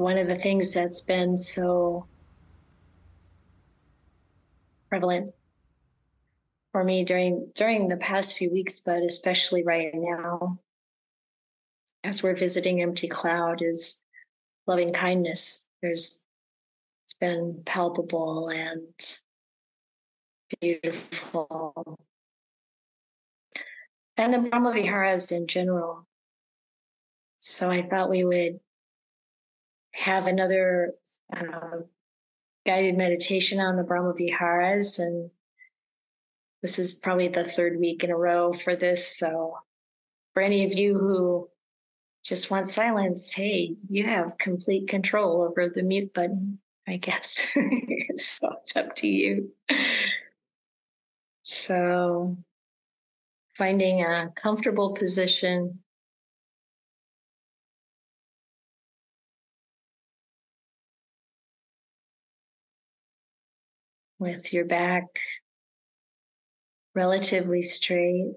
one of the things that's been so prevalent for me during during the past few weeks, but especially right now, as we're visiting Empty Cloud, is loving kindness. There's it's been palpable and beautiful. And the Brahma Viharas in general. So I thought we would have another uh, guided meditation on the Brahma Viharas. And this is probably the third week in a row for this. So for any of you who just want silence, hey, you have complete control over the mute button, I guess. so it's up to you. So finding a comfortable position with your back relatively straight.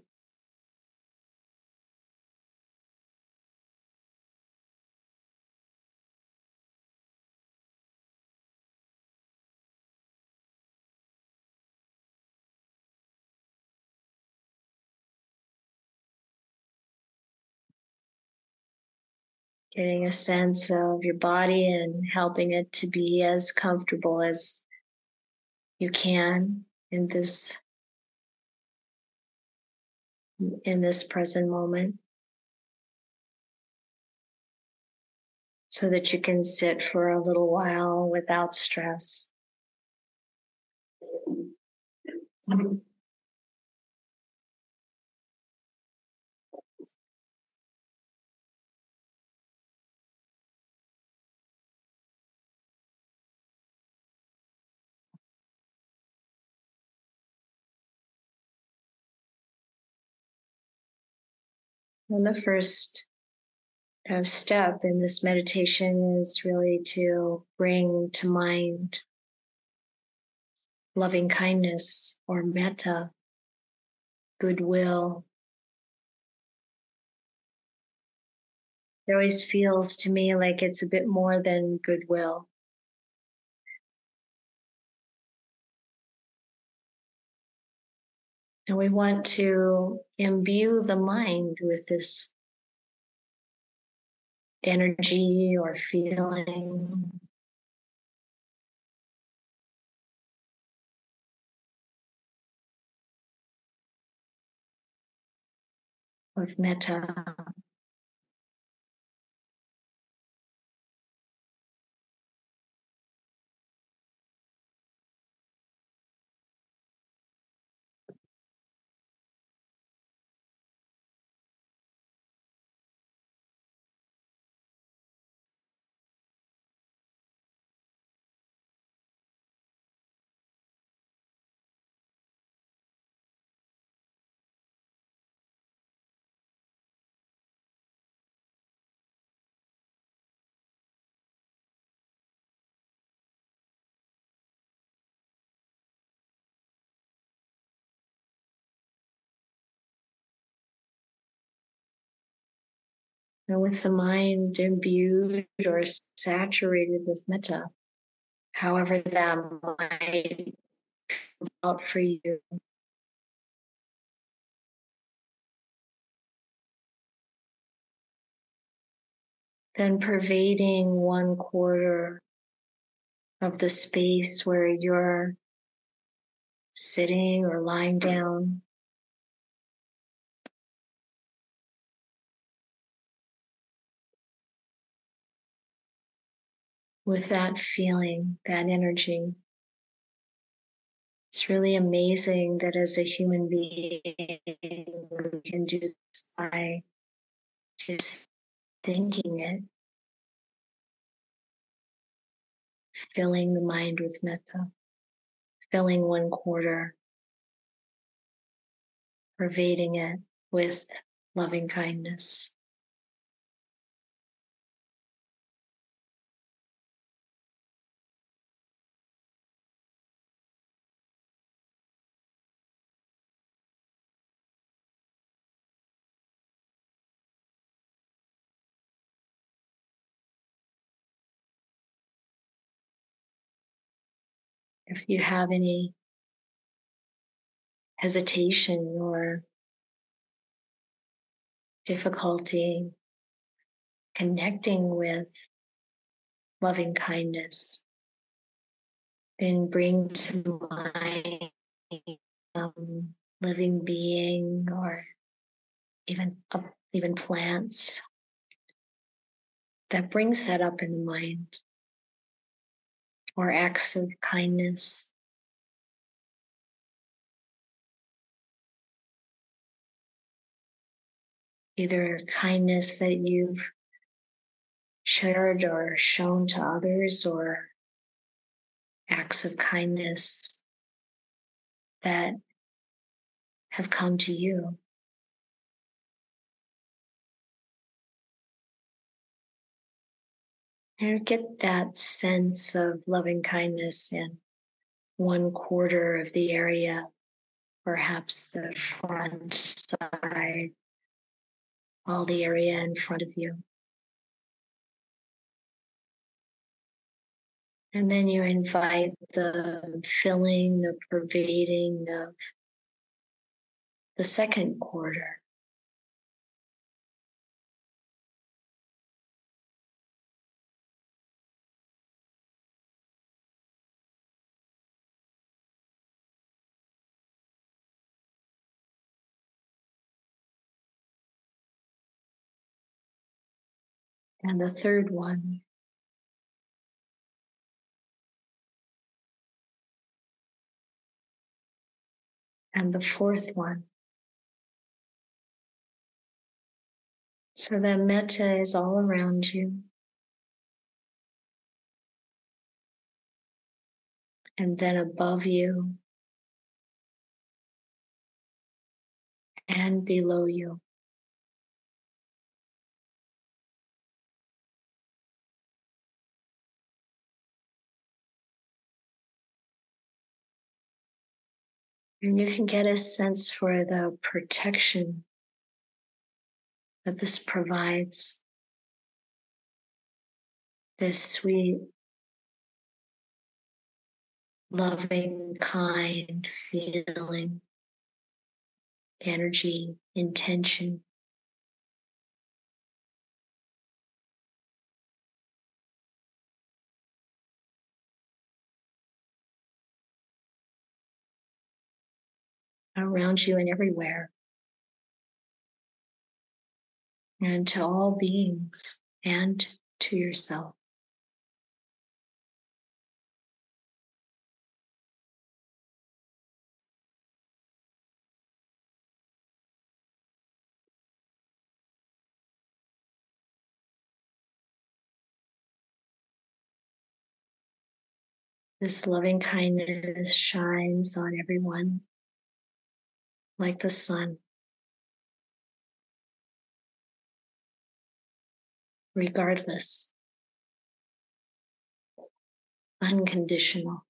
Getting a sense of your body and helping it to be as comfortable as you can in this in this present moment so that you can sit for a little while without stress. And the first uh, step in this meditation is really to bring to mind loving kindness or metta, goodwill. It always feels to me like it's a bit more than goodwill. And we want to imbue the mind with this energy or feeling. Of metta. With the mind imbued or saturated with metta, however that might come out for you. Then pervading one quarter of the space where you're sitting or lying down. With that feeling, that energy. It's really amazing that as a human being, we can do this by just thinking it, filling the mind with metta, filling one quarter, pervading it with loving kindness. If you have any hesitation or difficulty connecting with loving kindness, then bring to mind some living being or even uh, even plants that brings that up in the mind or acts of kindness either kindness that you've shared or shown to others, or acts of kindness that have come to you. And get that sense of loving kindness in one quarter of the area, perhaps the front side all the area in front of you. And then you invite the filling, the pervading of the second quarter. And the third one. And the fourth one. So that metta is all around you. And then above you and below you. And you can get a sense for the protection that this provides. This sweet, loving, kind feeling, energy, intention. Around you and everywhere. And to all beings and to yourself. This loving kindness shines on everyone like the sun. Regardless, unconditional.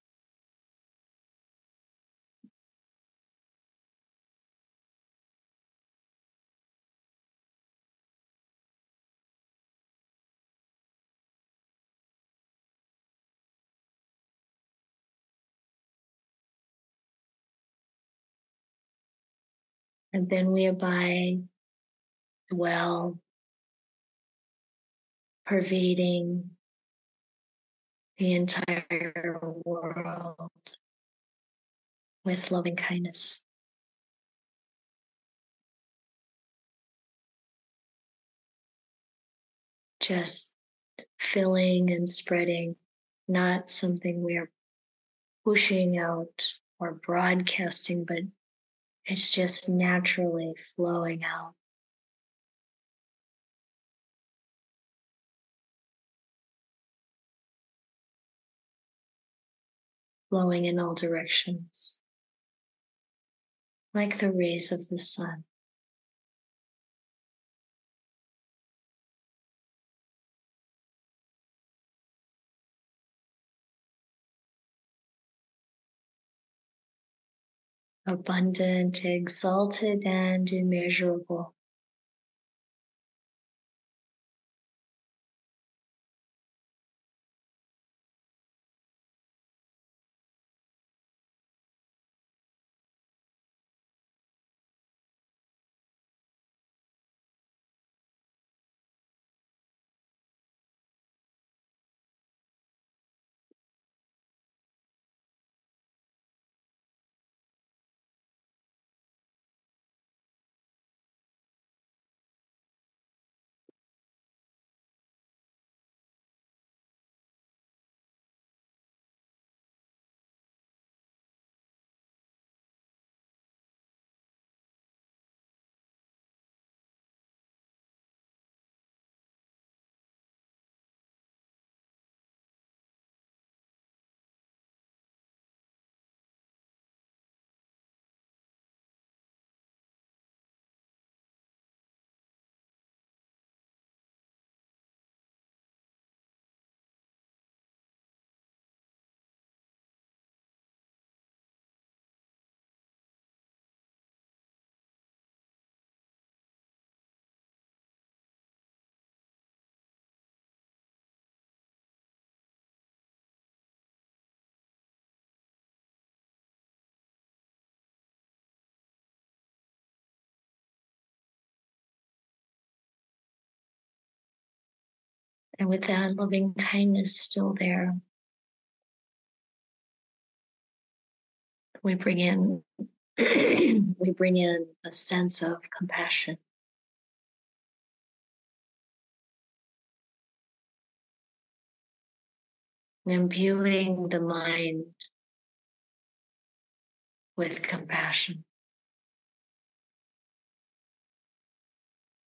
And then we abide, dwell, pervading the entire world with loving kindness. Just filling and spreading, not something we're pushing out or broadcasting, but it's just naturally flowing out. Flowing in all directions, like the rays of the sun. Abundant, exalted, and immeasurable. And with that loving kindness still there, we bring in we bring in a sense of compassion. Imbuing the mind with compassion.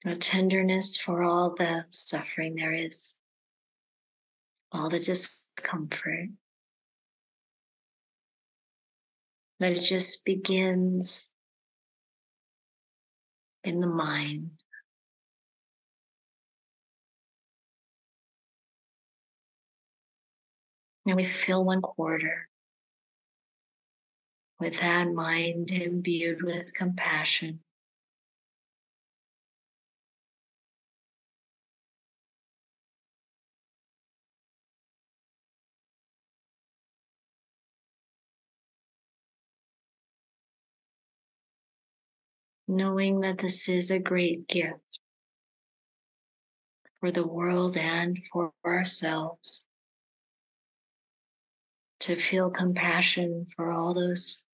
A tenderness for all the suffering there is, all the discomfort. But it just begins in the mind. And we fill one quarter with that mind imbued with compassion. Knowing that this is a great gift for the world and for ourselves to feel compassion for all those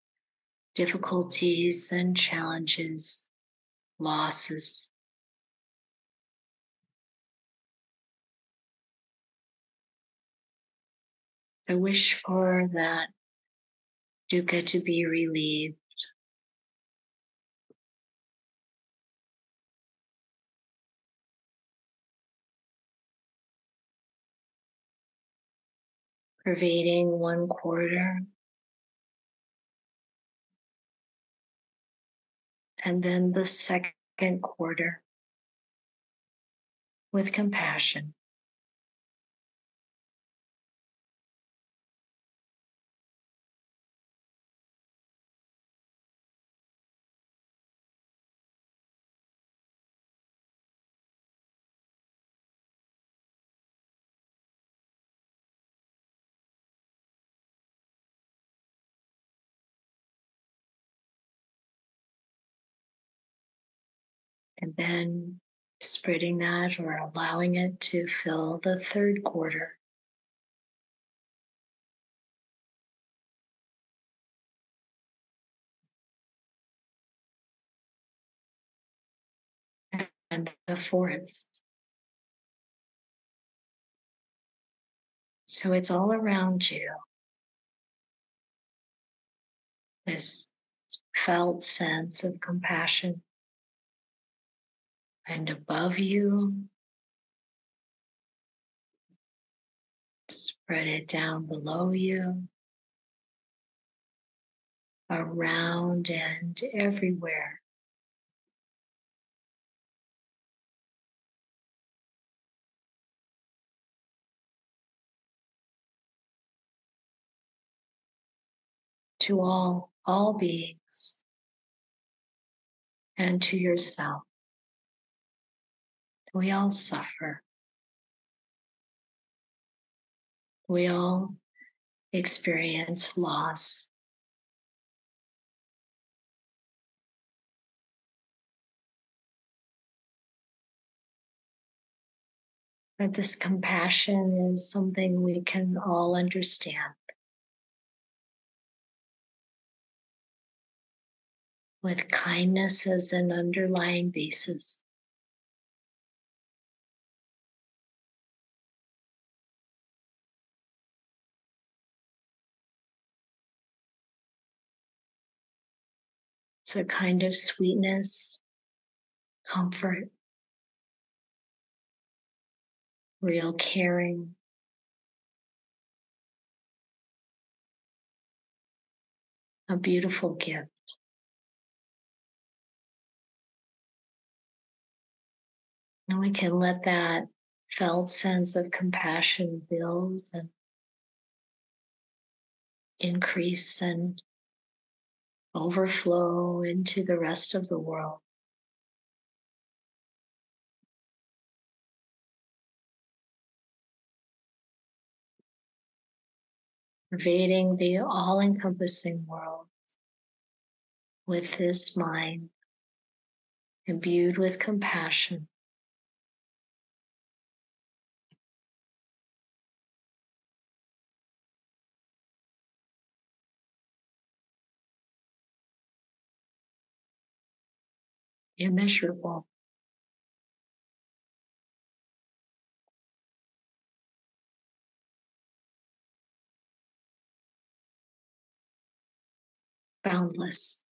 difficulties and challenges, losses. I wish for that dukkha to be relieved. Pervading one quarter and then the second quarter with compassion. And then spreading that or allowing it to fill the third quarter. And the fourth. So it's all around you. This felt sense of compassion and above you. Spread it down below you, around and everywhere. To all, all beings, and to yourself. We all suffer. We all experience loss. But this compassion is something we can all understand. With kindness as an underlying basis. It's a kind of sweetness, comfort, real caring. A beautiful gift. And we can let that felt sense of compassion build and increase and overflow into the rest of the world. Pervading the all encompassing world with this mind imbued with compassion. Immeasurable. Boundless.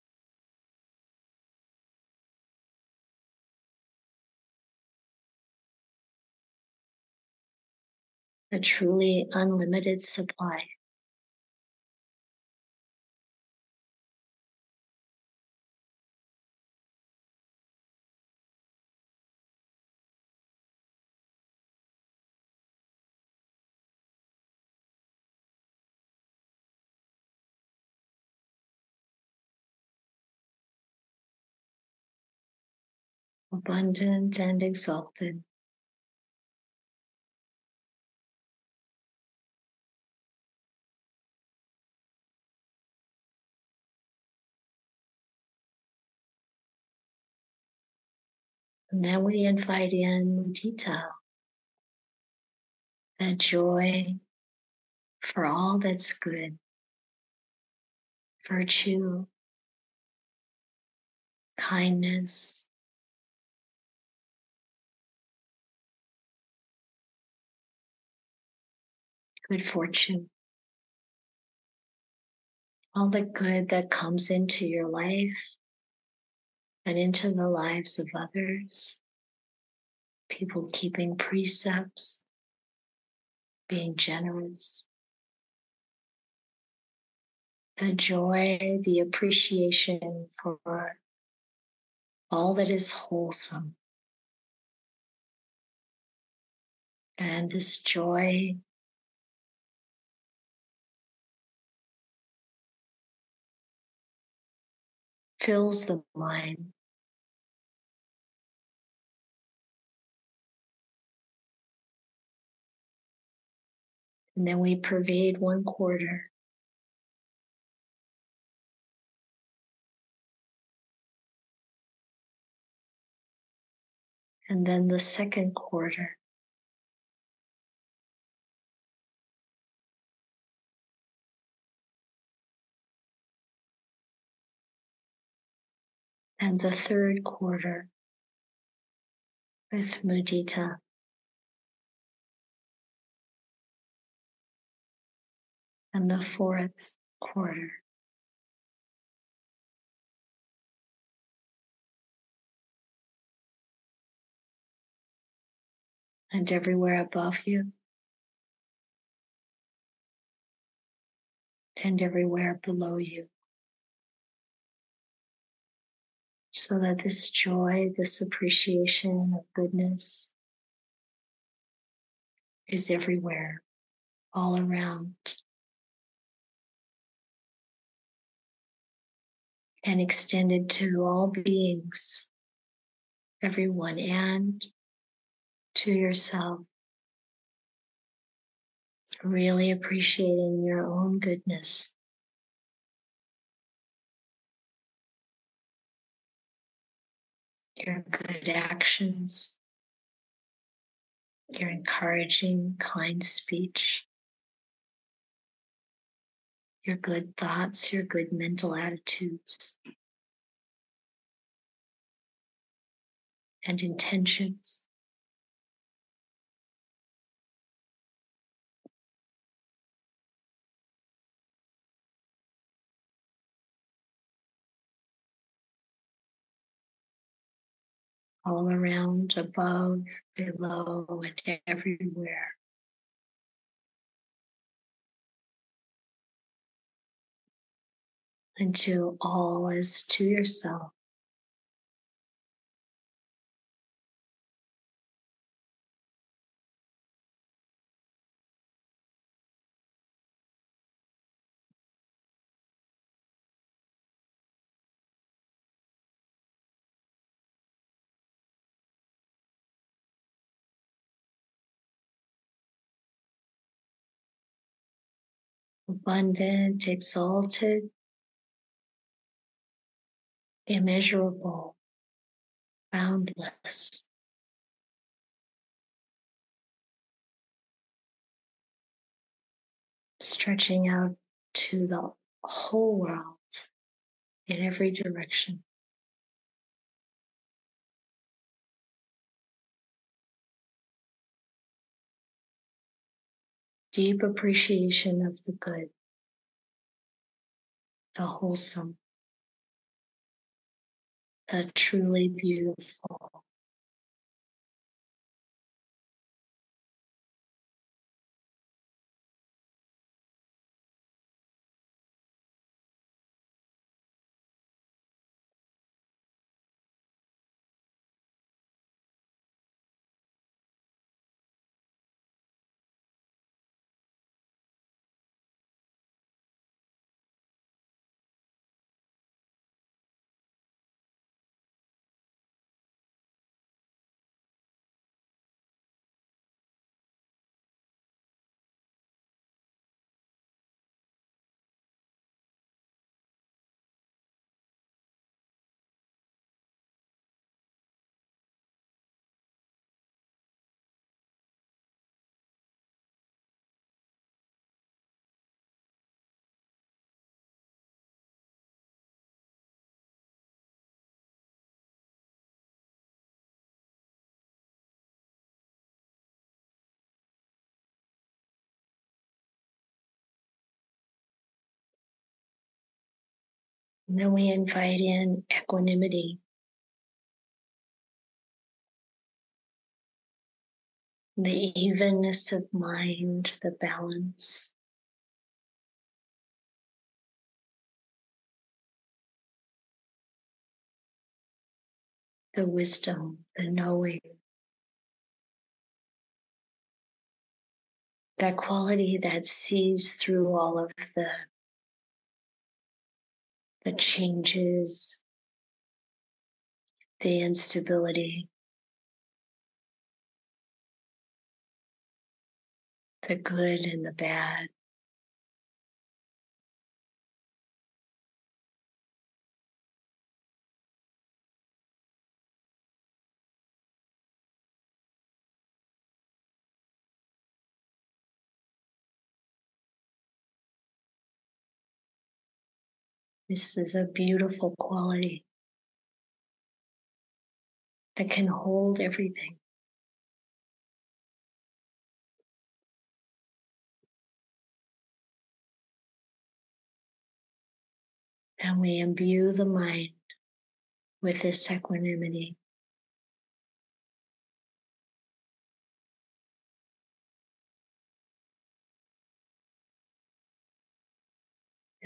A truly unlimited supply. Abundant and exalted. And then we invite in Mudita, that joy for all that's good, virtue, kindness, good fortune, all the good that comes into your life and into the lives of others, people keeping precepts, being generous. The joy, the appreciation for all that is wholesome. And this joy fills the mind. And then we pervade one quarter. And then the second quarter. And the third quarter with mudita. And the fourth quarter. And everywhere above you, and everywhere below you. So that this joy, this appreciation of goodness is everywhere, all around. And extended to all beings, everyone, and to yourself. Really appreciating your own goodness. Your good actions, your encouraging, kind speech, your good thoughts, your good mental attitudes. And intentions. All around, above, below, and everywhere. Until all is to yourself. Abundant, exalted, immeasurable, boundless. Stretching out to the whole world in every direction. Deep appreciation of the good, the wholesome, the truly beautiful. And then we invite in equanimity. The evenness of mind, the balance. The wisdom, the knowing. That quality that sees through all of the the changes, the instability, the good and the bad. This is a beautiful quality that can hold everything. And we imbue the mind with this equanimity.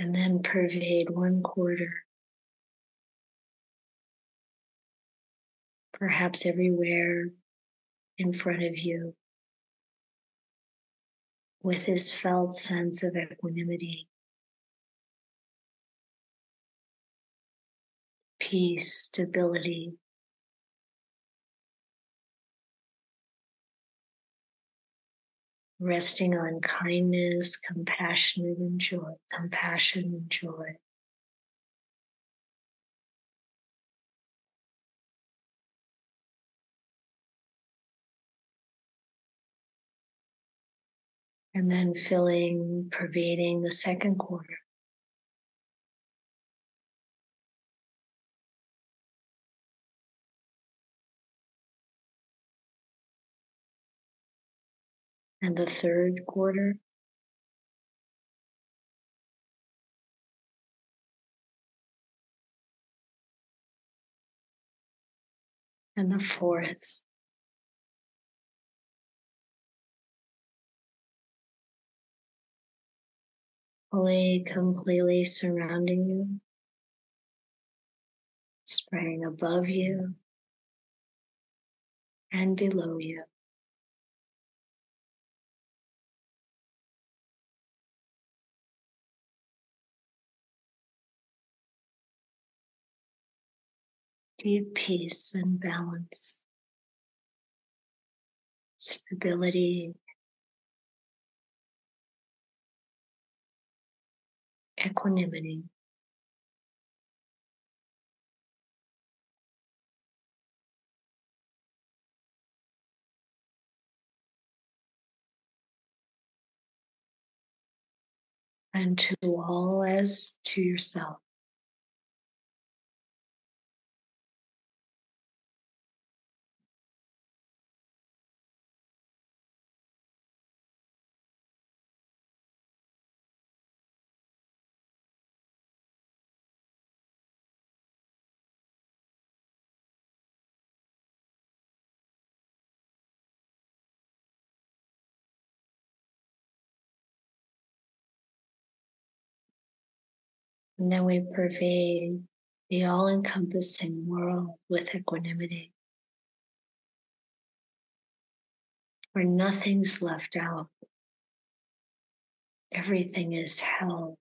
And then pervade one quarter, perhaps everywhere in front of you, with this felt sense of equanimity. peace, stability. Resting on kindness, compassion, and joy, compassion and joy. And then filling, pervading the second quarter. And the third quarter. And the fourth. Fully, completely surrounding you, spreading above you and below you. Deep peace and balance, stability, equanimity. And to all as to yourself. And then we pervade the all encompassing world with equanimity, where nothing's left out, everything is held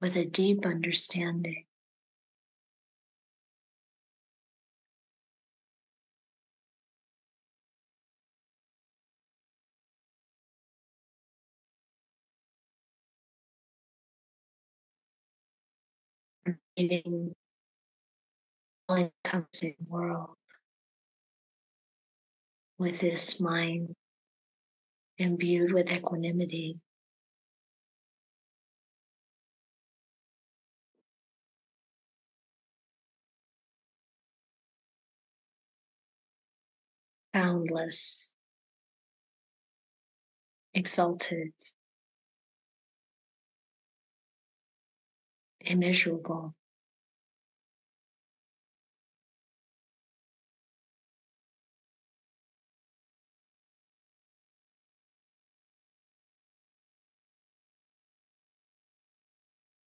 with a deep understanding. Creating all-encompassing world with this mind imbued with equanimity. boundless, exalted, immeasurable.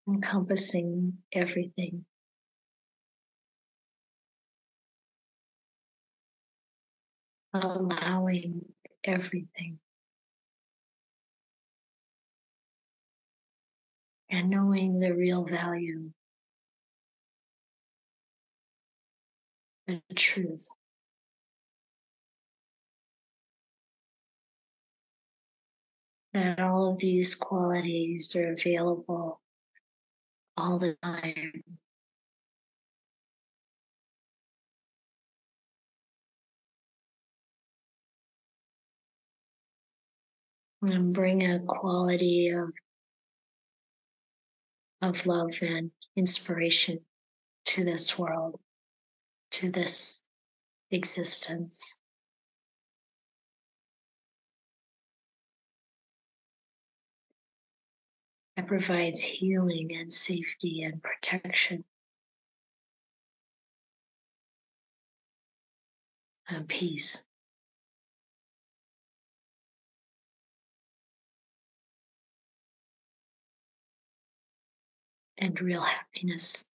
encompassing everything. allowing everything. And knowing the real value, the truth. That all of these qualities are available all the time and bring a quality of of love and inspiration to this world, to this existence. That provides healing and safety and protection and peace. And real happiness.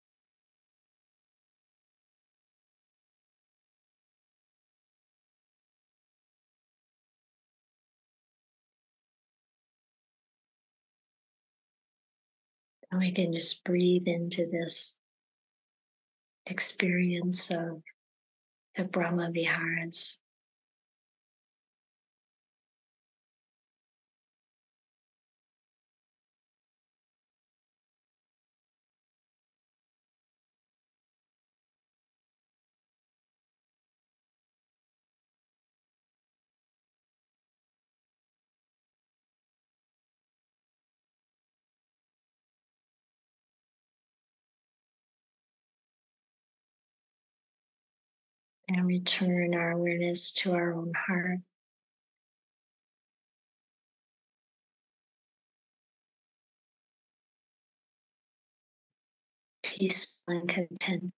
And we can just breathe into this experience of the Brahma Viharas. And return our awareness to our own heart. Peaceful and content.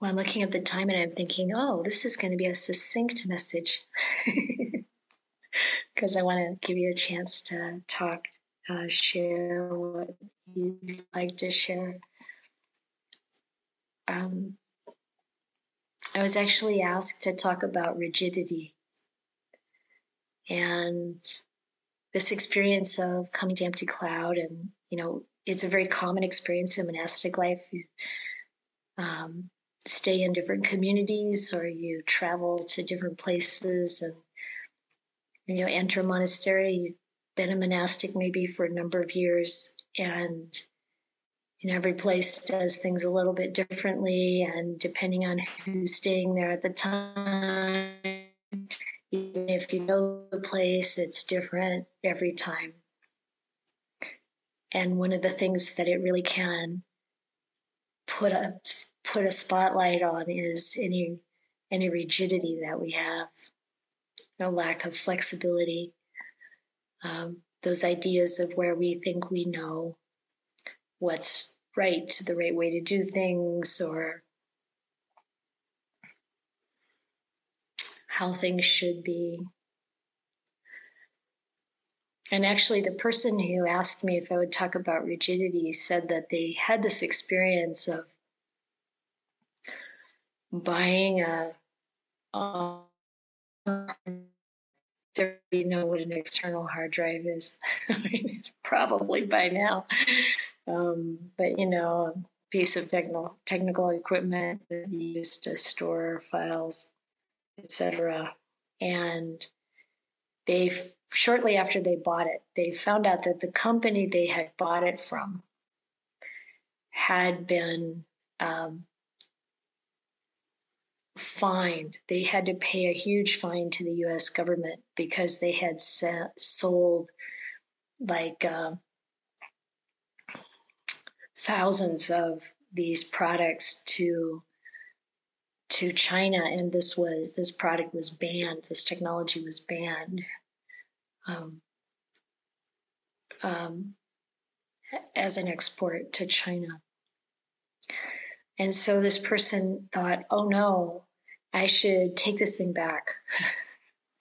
Well, I'm looking at the time and I'm thinking, oh, this is going to be a succinct message because I want to give you a chance to talk, uh, share what you'd like to share. Um, I was actually asked to talk about rigidity and this experience of coming to empty cloud and you know it's a very common experience in monastic life um, stay in different communities or you travel to different places and you know enter a monastery. You've been a monastic maybe for a number of years and you know every place does things a little bit differently and depending on who's staying there at the time even if you know the place it's different every time. And one of the things that it really can put a put a spotlight on is any any rigidity that we have no lack of flexibility um, those ideas of where we think we know what's right, the right way to do things, or how things should be. And actually, the person who asked me if I would talk about rigidity said that they had this experience of buying a, a you know what an external hard drive is? Probably by now. Um, but you know, a piece of technical technical equipment that you use to store files, etc. And they shortly after they bought it, they found out that the company they had bought it from had been um, fined. They had to pay a huge fine to the U.S. government because they had sold like uh, thousands of these products to to China, and this was this product was banned. This technology was banned. Um, um, as an export to China. And so this person thought, oh no, I should take this thing back. I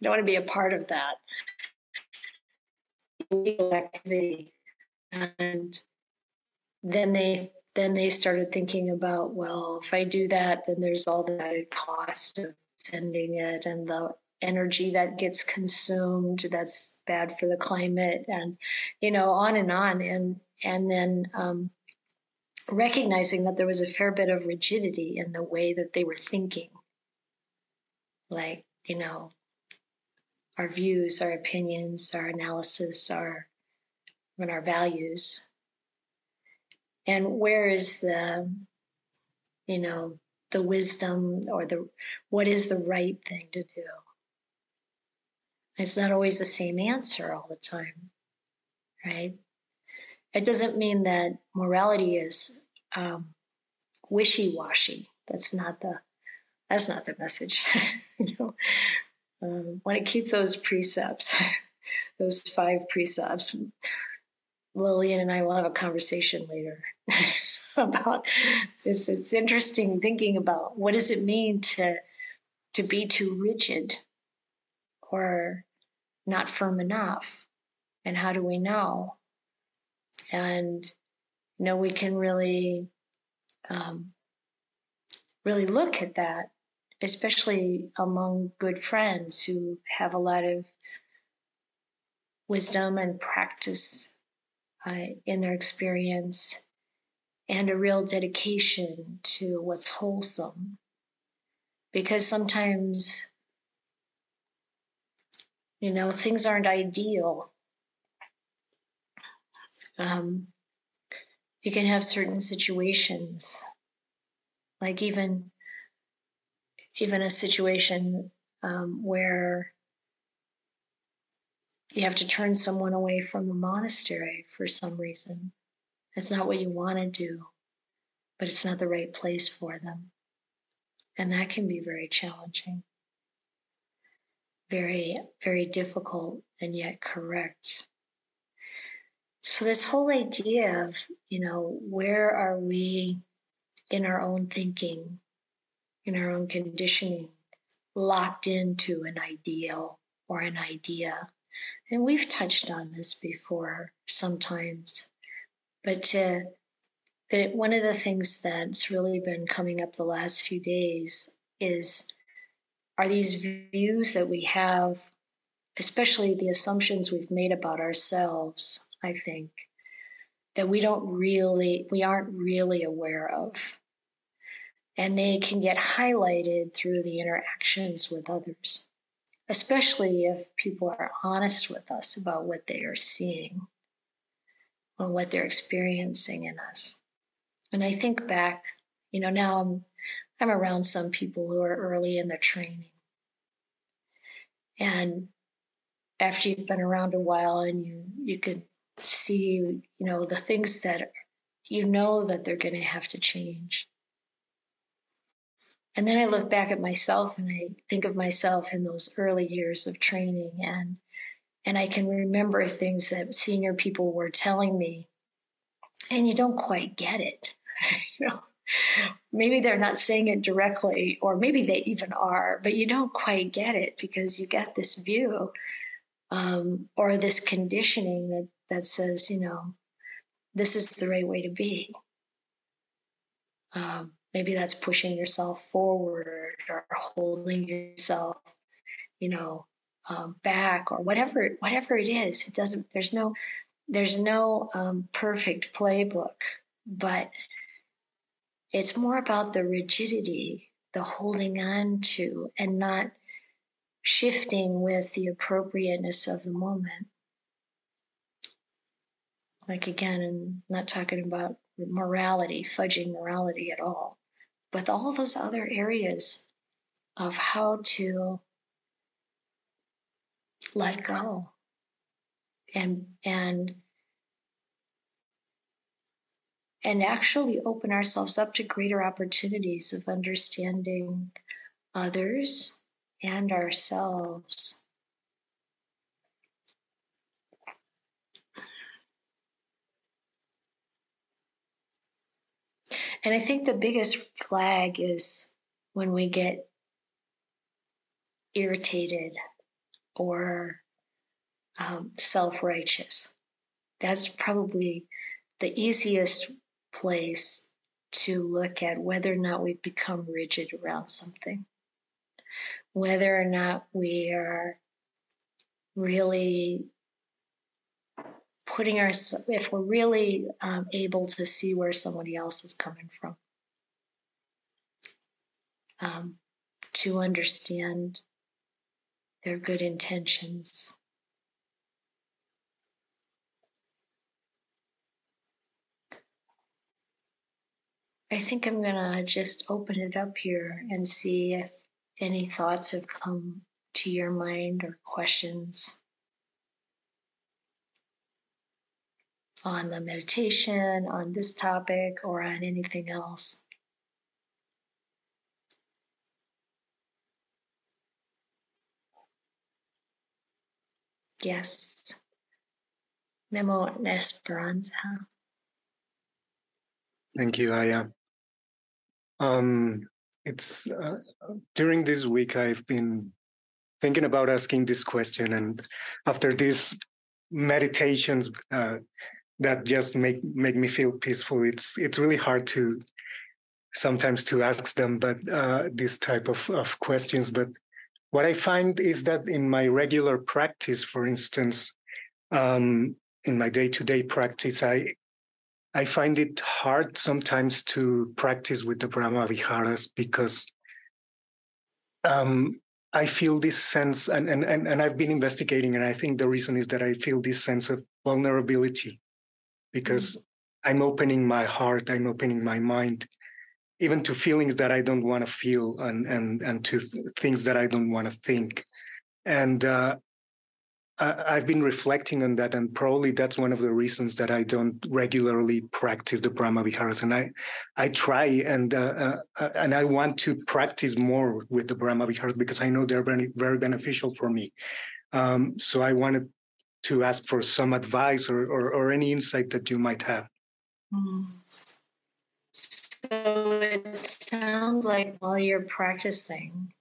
don't want to be a part of that activity. And then they then they started thinking about, well, if I do that, then there's all the added cost of sending it and the energy that gets consumed that's bad for the climate and you know on and on and and then um, recognizing that there was a fair bit of rigidity in the way that they were thinking. Like, you know, our views, our opinions, our analysis, our and our values. And where is the, you know, the wisdom or the what is the right thing to do? It's not always the same answer all the time, right? It doesn't mean that morality is um, wishy-washy. That's not the that's not the message. you know, um, want to keep those precepts, those five precepts. Lillian and I will have a conversation later about this. It's interesting thinking about what does it mean to to be too rigid or not firm enough, and how do we know? And you know we can really um, really look at that especially among good friends who have a lot of wisdom and practice uh, in their experience and a real dedication to what's wholesome. Because sometimes you know things aren't ideal um, you can have certain situations, like even even a situation um, where you have to turn someone away from a monastery for some reason. It's not what you want to do, but it's not the right place for them. And that can be very challenging, very, very difficult, and yet correct. So, this whole idea of, you know, where are we in our own thinking? in our own conditioning, locked into an ideal or an idea. And we've touched on this before sometimes, but to, one of the things that's really been coming up the last few days is are these views that we have, especially the assumptions we've made about ourselves, I think, that we don't really, we aren't really aware of. And they can get highlighted through the interactions with others, especially if people are honest with us about what they are seeing or what they're experiencing in us. And I think back, you know, now I'm I'm around some people who are early in their training. And after you've been around a while and you you could see, you know, the things that you know that they're going to have to change. And then I look back at myself and I think of myself in those early years of training and and I can remember things that senior people were telling me and you don't quite get it. you know, maybe they're not saying it directly, or maybe they even are, but you don't quite get it because you get this view um, or this conditioning that that says, you know, this is the right way to be. Um, maybe that's pushing yourself forward or holding yourself, you know, um, back or whatever whatever it is. It doesn't. There's no there's no um, perfect playbook, but it's more about the rigidity, the holding on to, and not shifting with the appropriateness of the moment. Like again, I'm not talking about morality, fudging morality at all, but all those other areas of how to let go and and and actually open ourselves up to greater opportunities of understanding others and ourselves. And I think the biggest flag is when we get irritated or um, self righteous. That's probably the easiest place to look at whether or not we've become rigid around something, whether or not we are really putting ourselves, if we're really um, able to see where somebody else is coming from, um, to understand their good intentions. I think I'm going to just open it up here and see if any thoughts have come to your mind or questions on the meditation, on this topic, or on anything else. Yes. Memo Esperanza. Thank you, Ayya. Um, it's uh, during this week I've been thinking about asking this question, and after these meditations uh, that just make make me feel peaceful, it's it's really hard to sometimes to ask them, but uh, this type of of questions. But what I find is that in my regular practice, for instance, um, in my day to day practice, I I find it hard sometimes to practice with the Brahma Viharas because um, I feel this sense, and, and, and, and I've been investigating, and I think the reason is that I feel this sense of vulnerability because mm-hmm. I'm opening my heart, I'm opening my mind, even to feelings that I don't want to feel, and, and, and to th- things that I don't want to think. And uh, I've been reflecting on that, and probably that's one of the reasons that I don't regularly practice the Brahma Viharas. And I, I try and uh, uh, and I want to practice more with the Brahma Viharas because I know they're very very beneficial for me. Um, so I wanted to ask for some advice or or, or any insight that you might have. Mm. So it sounds like while you're practicing,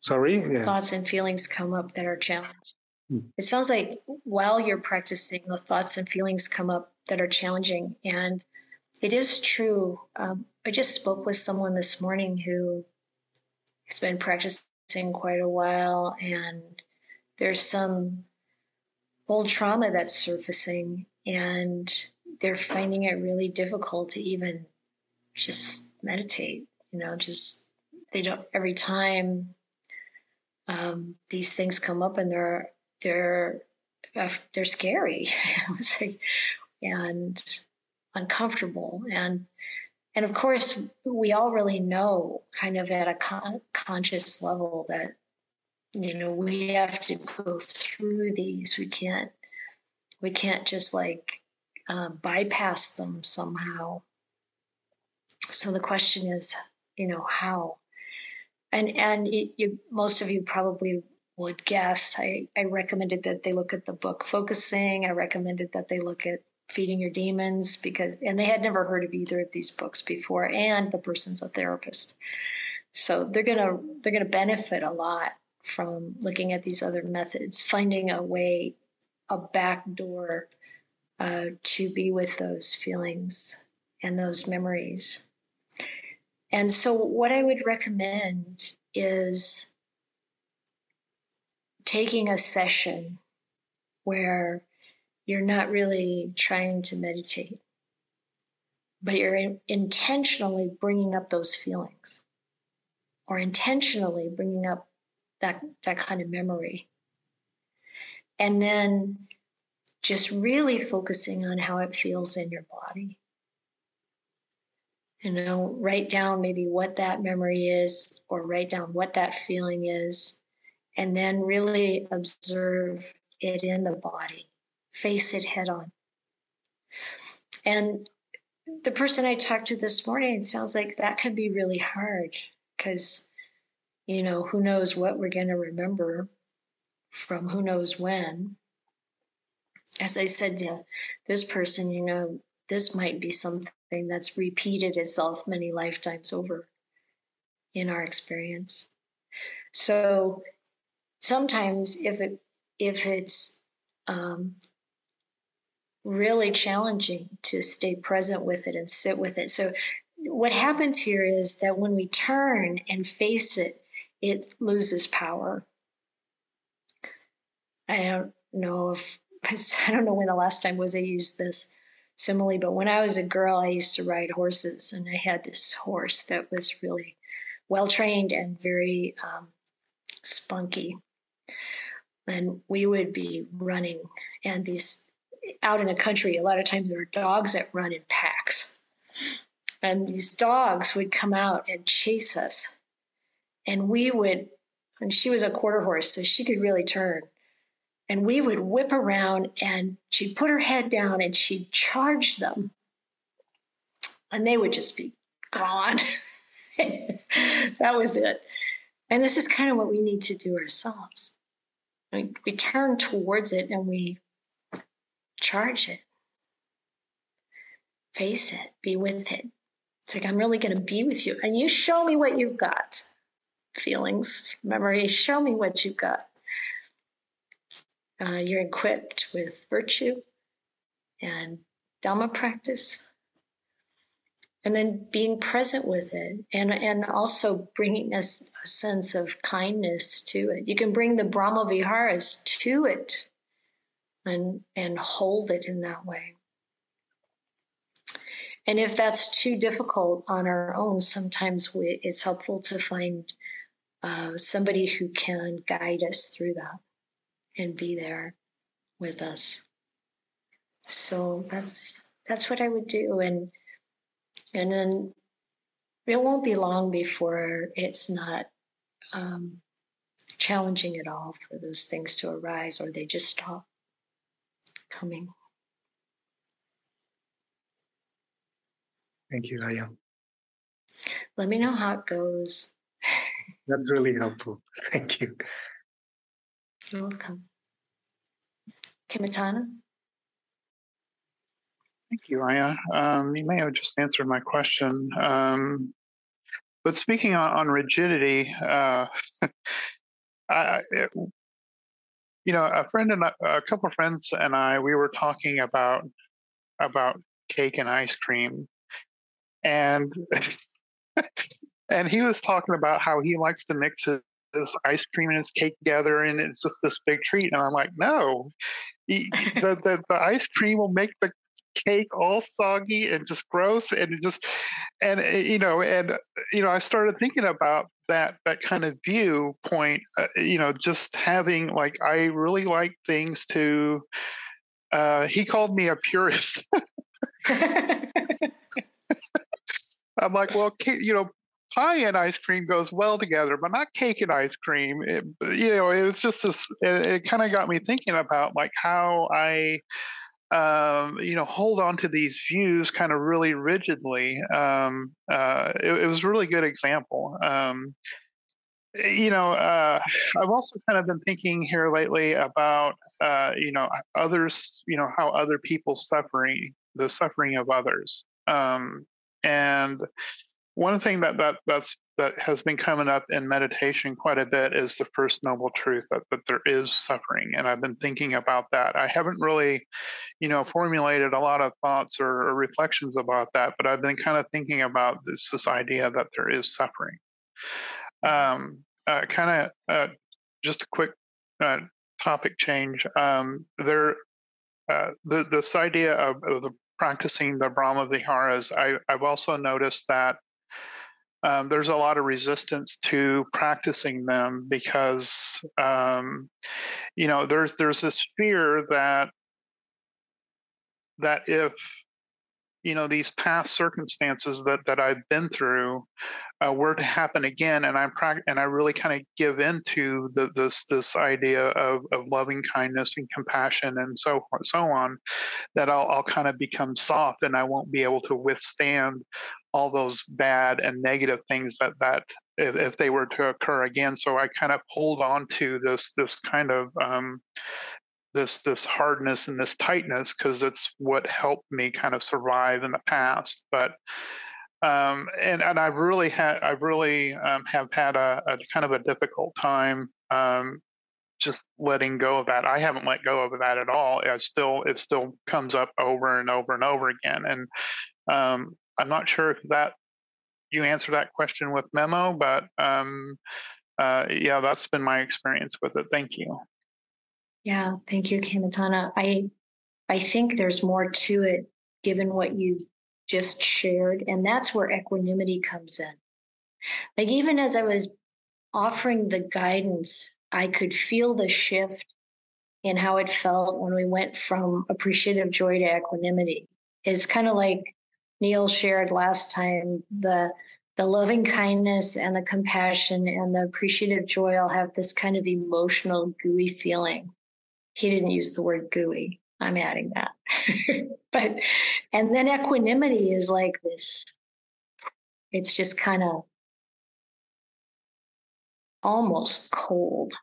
Sorry? Yeah. thoughts and feelings come up that are challenging. Hmm. It sounds like while you're practicing, the thoughts and feelings come up that are challenging. And it is true. Um, I just spoke with someone this morning who has been practicing quite a while, and there's some old trauma that's surfacing, and they're finding it really difficult to even just meditate. You know, just they don't every time um, these things come up and they're they're uh, they're scary and uncomfortable and and of course we all really know kind of at a con- conscious level that you know we have to go through these. We can't we can't just like uh, bypass them somehow. So the question is you know how? And and you, you, most of you probably would guess I, I recommended that they look at the book focusing. I recommended that they look at feeding your demons because and they had never heard of either of these books before and the person's a therapist. So they're gonna they're gonna benefit a lot from looking at these other methods finding a way a back door uh, to be with those feelings and those memories. And so, what I would recommend is taking a session where you're not really trying to meditate, but you're in, intentionally bringing up those feelings or intentionally bringing up that, that kind of memory. And then just really focusing on how it feels in your body. You know write down maybe what that memory is or write down what that feeling is and then really observe it in the body. Face it head on. And the person i talked to this morning sounds like that can be really hard because you know who knows what we're going to remember from who knows when as i said to this person you know this might be something that's repeated itself many lifetimes over in our experience. So sometimes if it if it's um, really challenging to stay present with it and sit with it. So what happens here is that when we turn and face it, it loses power. I don't know if I don't know when the last time was I used this simile, but when I was a girl, I used to ride horses, and I had this horse that was really well trained and very um, spunky. And we would be running, and these out in the country, a lot of times there are dogs that run in packs. And these dogs would come out and chase us. And we would, and she was a quarter horse, so she could really turn. And we would whip around and she'd put her head down and she'd charge them. And they would just be gone. That was it. And this is kind of what we need to do ourselves. We, we turn towards it and we charge it. Face it. Be with it. It's like i'm really going to be with you. And you show me what you've got feelings memories show me what you've got uh, you're equipped with virtue and Dhamma practice. And then being present with it and, and also bringing a, a sense of kindness to it. You can bring the Brahma Viharas to it and, and hold it in that way. And if that's too difficult on our own, sometimes we, it's helpful to find uh, somebody who can guide us through that and be there with us. So that's that's what I would do and and then it won't be long before it's not um, challenging at all for those things to arise or they just stop coming. Thank you, Ayya. Let me know how it goes. That's really helpful. Thank you. You're welcome. Kimitana? Thank you, Ayya. Um, you may have just answered my question. Um, but speaking on, on rigidity, uh, I, it, you know, a friend and I, a couple of friends and I, we were talking about about cake and ice cream, and and he was talking about how he likes to mix his, his ice cream and his cake together, and it's just this big treat. And I'm like, no, the, the the ice cream will make the cake all soggy and just gross and just and eh, you know and you know i started thinking about that that kind of viewpoint uh, you know just having like i really like things to uh he called me a purist i'm like well you know pie and ice cream goes well together, but not cake and ice cream. It, you know, it was just this. It, it kind of got me thinking about like how I um, you know, hold on to these views kind of really rigidly. Um, uh, it, it, was a really good example. Um, you know, uh, I've also kind of been thinking here lately about, uh, you know, others, you know, how other people suffering, the suffering of others. Um, and one thing that, that that's that has been coming up in meditation quite a bit is the first noble truth that, that there is suffering. And I've been thinking about that. I haven't really, you know, formulated a lot of thoughts or, or reflections about that, but I've been kind of thinking about this, this idea that there is suffering. Um, uh, kind of uh, just a quick uh, topic change. Um, there, uh, the, this idea of, of the practicing the Brahma Viharas, I, I've also noticed that um, there's a lot of resistance to practicing them because um, you know there's there's this fear that that if you know these past circumstances that that I've been through uh, were to happen again, and I'm and I really kind of give into the, this this idea of of loving kindness and compassion and so so on, that I'll I'll kind of become soft and I won't be able to withstand all those bad and negative things that that if, if they were to occur again. So I kind of hold on to this this kind of um, this this hardness and this tightness because it's what helped me kind of survive in the past. But um, and and I've really had I really um, have had a, a, kind of a difficult time um, just letting go of that. I haven't let go of that at all. I still it still comes up over and over and over again. And um, I'm not sure if that you answer that question with memo, but um, uh, yeah, that's been my experience with it. Thank you. Yeah, thank you, Kamatana. I I think there's more to it given what you've just shared, and that's where equanimity comes in. Like even as I was offering the guidance, I could feel the shift in how it felt when we went from appreciative joy to equanimity. It's kind of like Neil shared last time the the loving kindness and the compassion and the appreciative joy all have this kind of emotional gooey feeling he didn't use the word gooey. I'm adding that. but, and then equanimity is like this it's just kind of almost cold.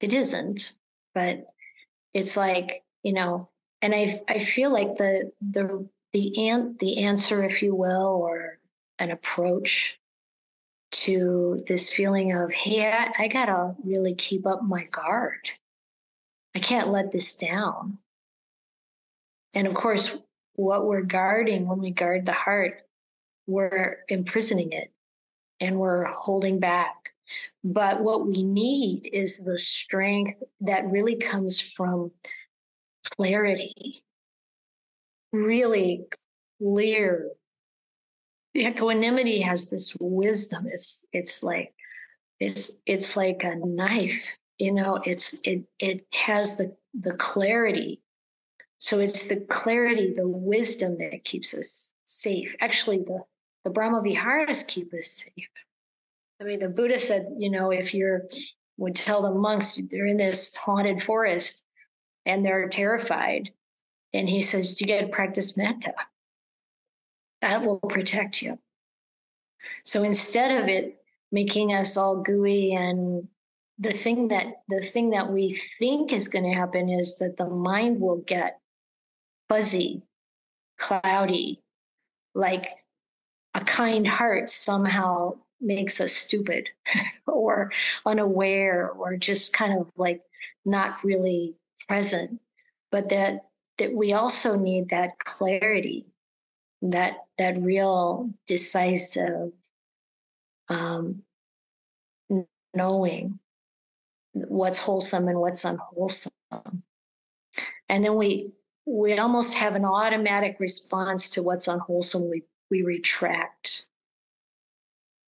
It isn't, but it's like, you know, and I I feel like the the the an, the answer, if you will, or an approach to this feeling of, hey, I, I gotta really keep up my guard. I can't let this down. And of course, what we're guarding when we guard the heart, we're imprisoning it and we're holding back. But what we need is the strength that really comes from clarity, really clear. Equanimity has this wisdom. It's it's like it's it's like a knife you know it's it it has the the clarity. So it's the clarity the wisdom that keeps us safe. Actually the the brahma viharas keep us safe. I mean the buddha said you know if you're would tell the monks they're in this haunted forest and they're terrified and he says you to practice metta. That will protect you. So instead of it making us all gooey and the thing that the thing that we think is going to happen is that the mind will get fuzzy, cloudy, like a kind heart somehow makes us stupid or unaware or just kind of like not really present. But that that we also need that clarity that that real decisive um, knowing what's wholesome and what's unwholesome. And then we we almost have an automatic response to what's unwholesome. We we retract.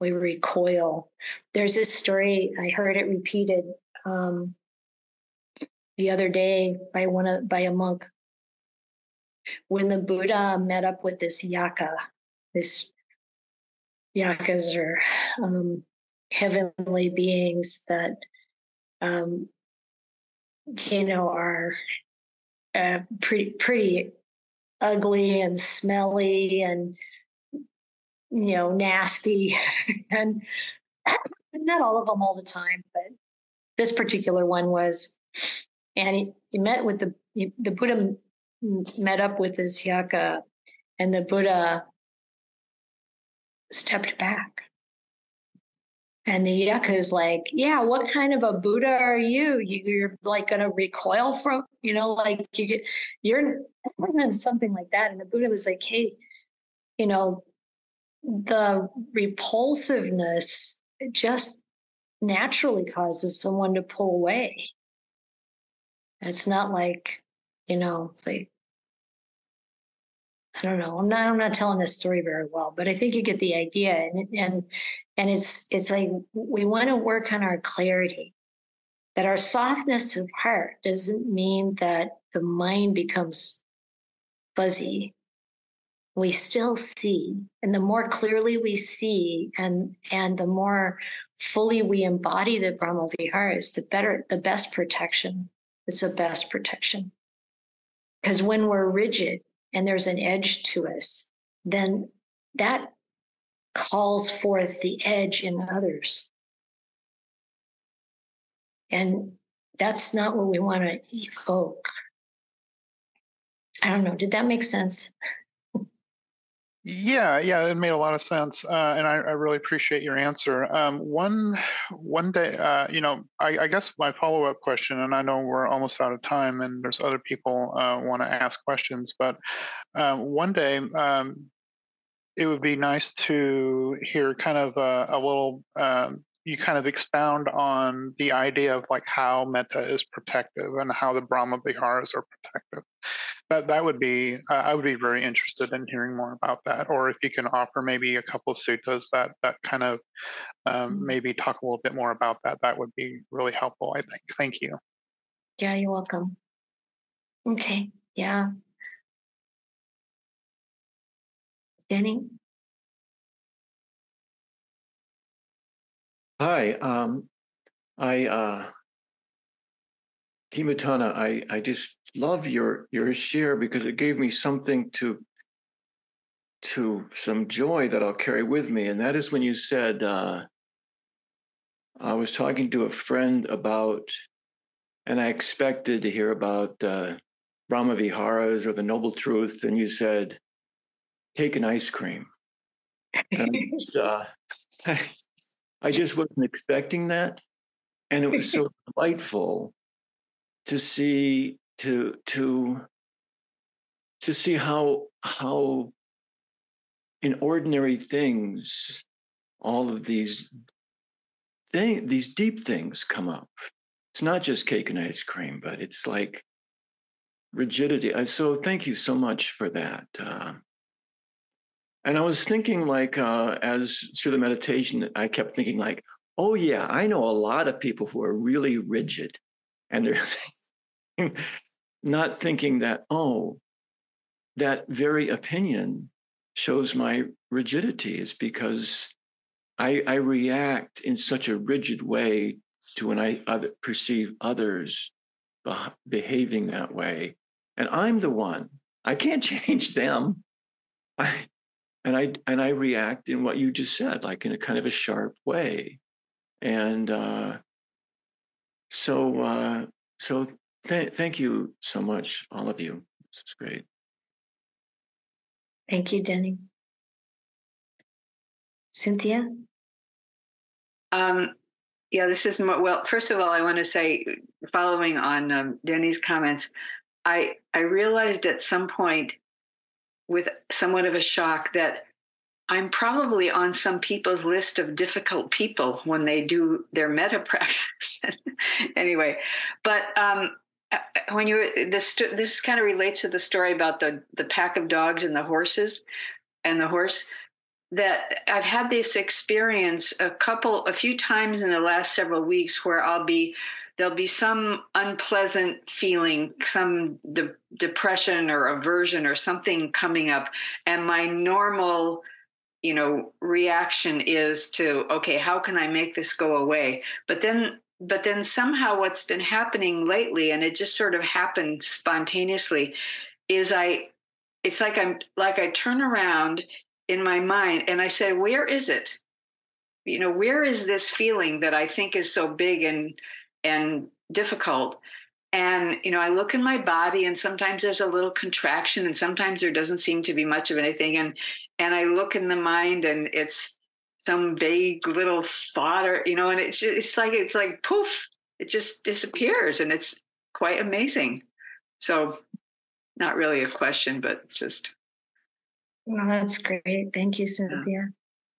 We recoil. There's this story i heard it repeated um, the other day by one of, by a monk. When the buddha met up with this yakkha this yakkhas are um, heavenly beings that um, you know are uh, pretty pretty ugly and smelly and you know nasty and not all of them all the time but this particular one was and he, he met with the he, the buddha met up with this yakkha and the buddha stepped back and the yakkha is like, yeah, what kind of a Buddha are you? You're like going to recoil from, you know, like you get, you're something like that. And the Buddha was like, hey, you know, the repulsiveness just naturally causes someone to pull away. It's not like, you know, it's like I don't know. I'm not. I'm not telling this story very well, but I think you get the idea. And and and it's it's like we want to work on our clarity. That our softness of heart doesn't mean that the mind becomes fuzzy. We still see, and the more clearly we see, and and the more fully we embody the Brahma Viharas, the better, the best protection. It's the best protection. Because when we're rigid, and there's an edge to us, then that calls forth the edge in others. And that's not what we want to evoke. I don't know. Did that make sense? Yeah, yeah, it made a lot of sense, uh, and I, I, really appreciate your answer. Um, one one day, uh, you know, I, I guess my follow up question, and I know we're almost out of time, and there's other people uh, want to ask questions, but um, one day um, it would be nice to hear kind of a, a little um, you kind of expound on the idea of like how metta is protective and how the Brahma Viharas are protective. That that would be uh, I would be very interested in hearing more about that. Or if you can offer maybe a couple of suttas that that kind of um, mm-hmm. maybe talk a little bit more about that, that would be really helpful. I think. Thank you. Yeah, you're welcome. Okay. Yeah. Jenny. Hi, um, I uh, Himatana, I I just love your your share because it gave me something to to some joy that I'll carry with me, and that is when you said uh, I was talking to a friend about, and I expected to hear about uh, Brahma Viharas or the Noble Truth, and you said, "Take an ice cream." And I just, uh, I just wasn't expecting that. And it was so delightful to see to to to see how how in ordinary things all of these thing, these deep things come up. It's not just cake and ice cream, but it's like rigidity. So thank you so much for that. Uh, and I was thinking, like, uh, as through the meditation, I kept thinking, like, oh, yeah, I know a lot of people who are really rigid. And they're not thinking that, oh, that very opinion shows my rigidity is because I, I react in such a rigid way to when I other, perceive others behaving that way. And I'm the one, I can't change them. I, and I and I react in what you just said, like in a kind of a sharp way, and uh, so uh, so th- thank you so much, all of you. This is great. Thank you, Denny. Cynthia? Um, yeah, this is mo- well. First of all, I want to say, following on um, Denny's comments, I I realized at some point, with somewhat of a shock, that I'm probably on some people's list of difficult people when they do their metta practice. anyway, but um, uh, when you this this kind of relates to the story about the the pack of dogs and the horses and the horse that I've had this experience a couple, a few times in the last several weeks where I'll be, there'll be some unpleasant feeling, some de- depression or aversion or something coming up. And my normal, you know, reaction is to, okay, how can I make this go away? But then, but then somehow what's been happening lately, and it just sort of happened spontaneously, is I, it's like I'm like I turn around in my mind and i say where is it you know where is this feeling that i think is so big and and difficult and you know i look in my body and sometimes there's a little contraction and sometimes there doesn't seem to be much of anything and and i look in the mind and it's some vague little thought or you know and it's it's like it's like poof it just disappears and it's quite amazing so not really a question but it's just well, that's great. Thank you, Cynthia. Yeah.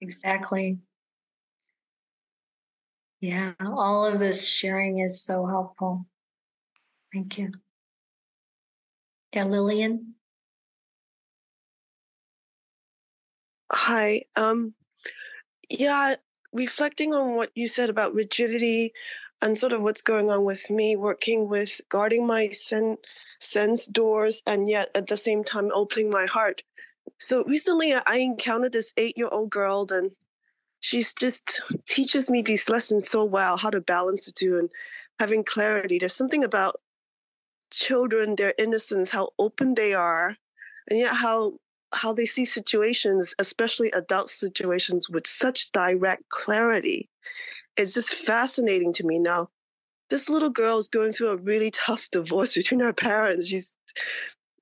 Exactly. Yeah, all of this sharing is so helpful. Thank you. Yeah, Lillian. Hi. Um yeah, reflecting on what you said about rigidity and sort of what's going on with me working with guarding my sen- sense doors and yet at the same time opening my heart so recently I encountered this eight year old girl, and she's just teaches me these lessons so well how to balance the two and having clarity. There's something about children, their innocence, how open they are, and yet how how they see situations, especially adult situations, with such direct clarity. It's just fascinating to me. Now, this little girl is going through a really tough divorce between her parents. She's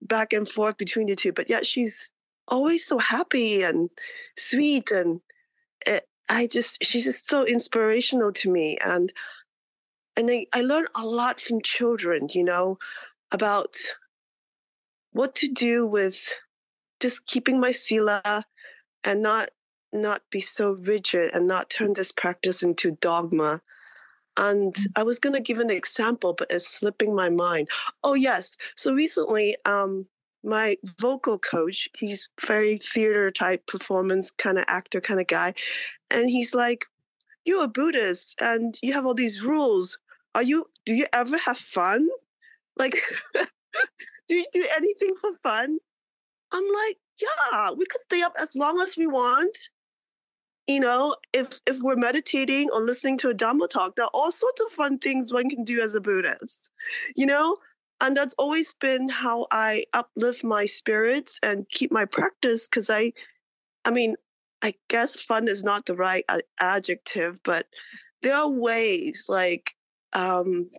back and forth between the two, but yet she's always so happy and sweet and it, I just she's just so inspirational to me and and I, I learned a lot from children, you know, about what to do with just keeping my sila and not not be so rigid and not turn this practice into dogma. And mm. I was going to give an example, but it's slipping my mind. Oh yes, so recently, um, my vocal coach, he's very theater type performance kind of actor kind of guy. And he's like, You're a Buddhist and you have all these rules. Are you do you ever have fun? Like do you do anything for fun? I'm like, yeah, we could stay up as long as we want. You know, if if we're meditating or listening to a Dhamma talk, there are all sorts of fun things one can do as a Buddhist. You know, and that's always been how i uplift my spirits and keep my practice because i i mean i guess fun is not the right adjective but there are ways like um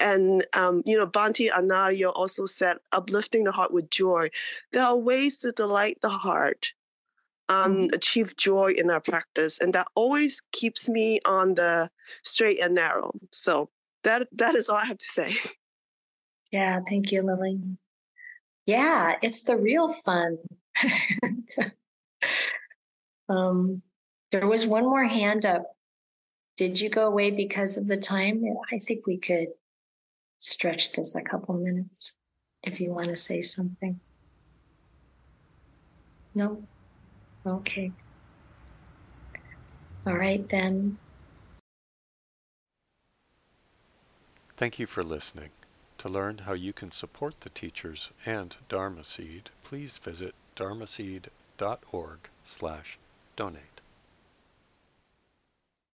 and um, you know Bhante Analayo also said uplifting the heart with joy there are ways to delight the heart um, mm-hmm. achieve joy in our practice and that always keeps me on the straight and narrow so that that is all i have to say Yeah, thank you, Lily. Yeah, it's the real fun. um, there was one more hand up. Did you go away because of the time? I think we could stretch this a couple minutes if you want to say something. No? Okay. All right, then. Thank you for listening. To learn how you can support the teachers and Dharma Seed, please visit dharmaseed.org slash donate.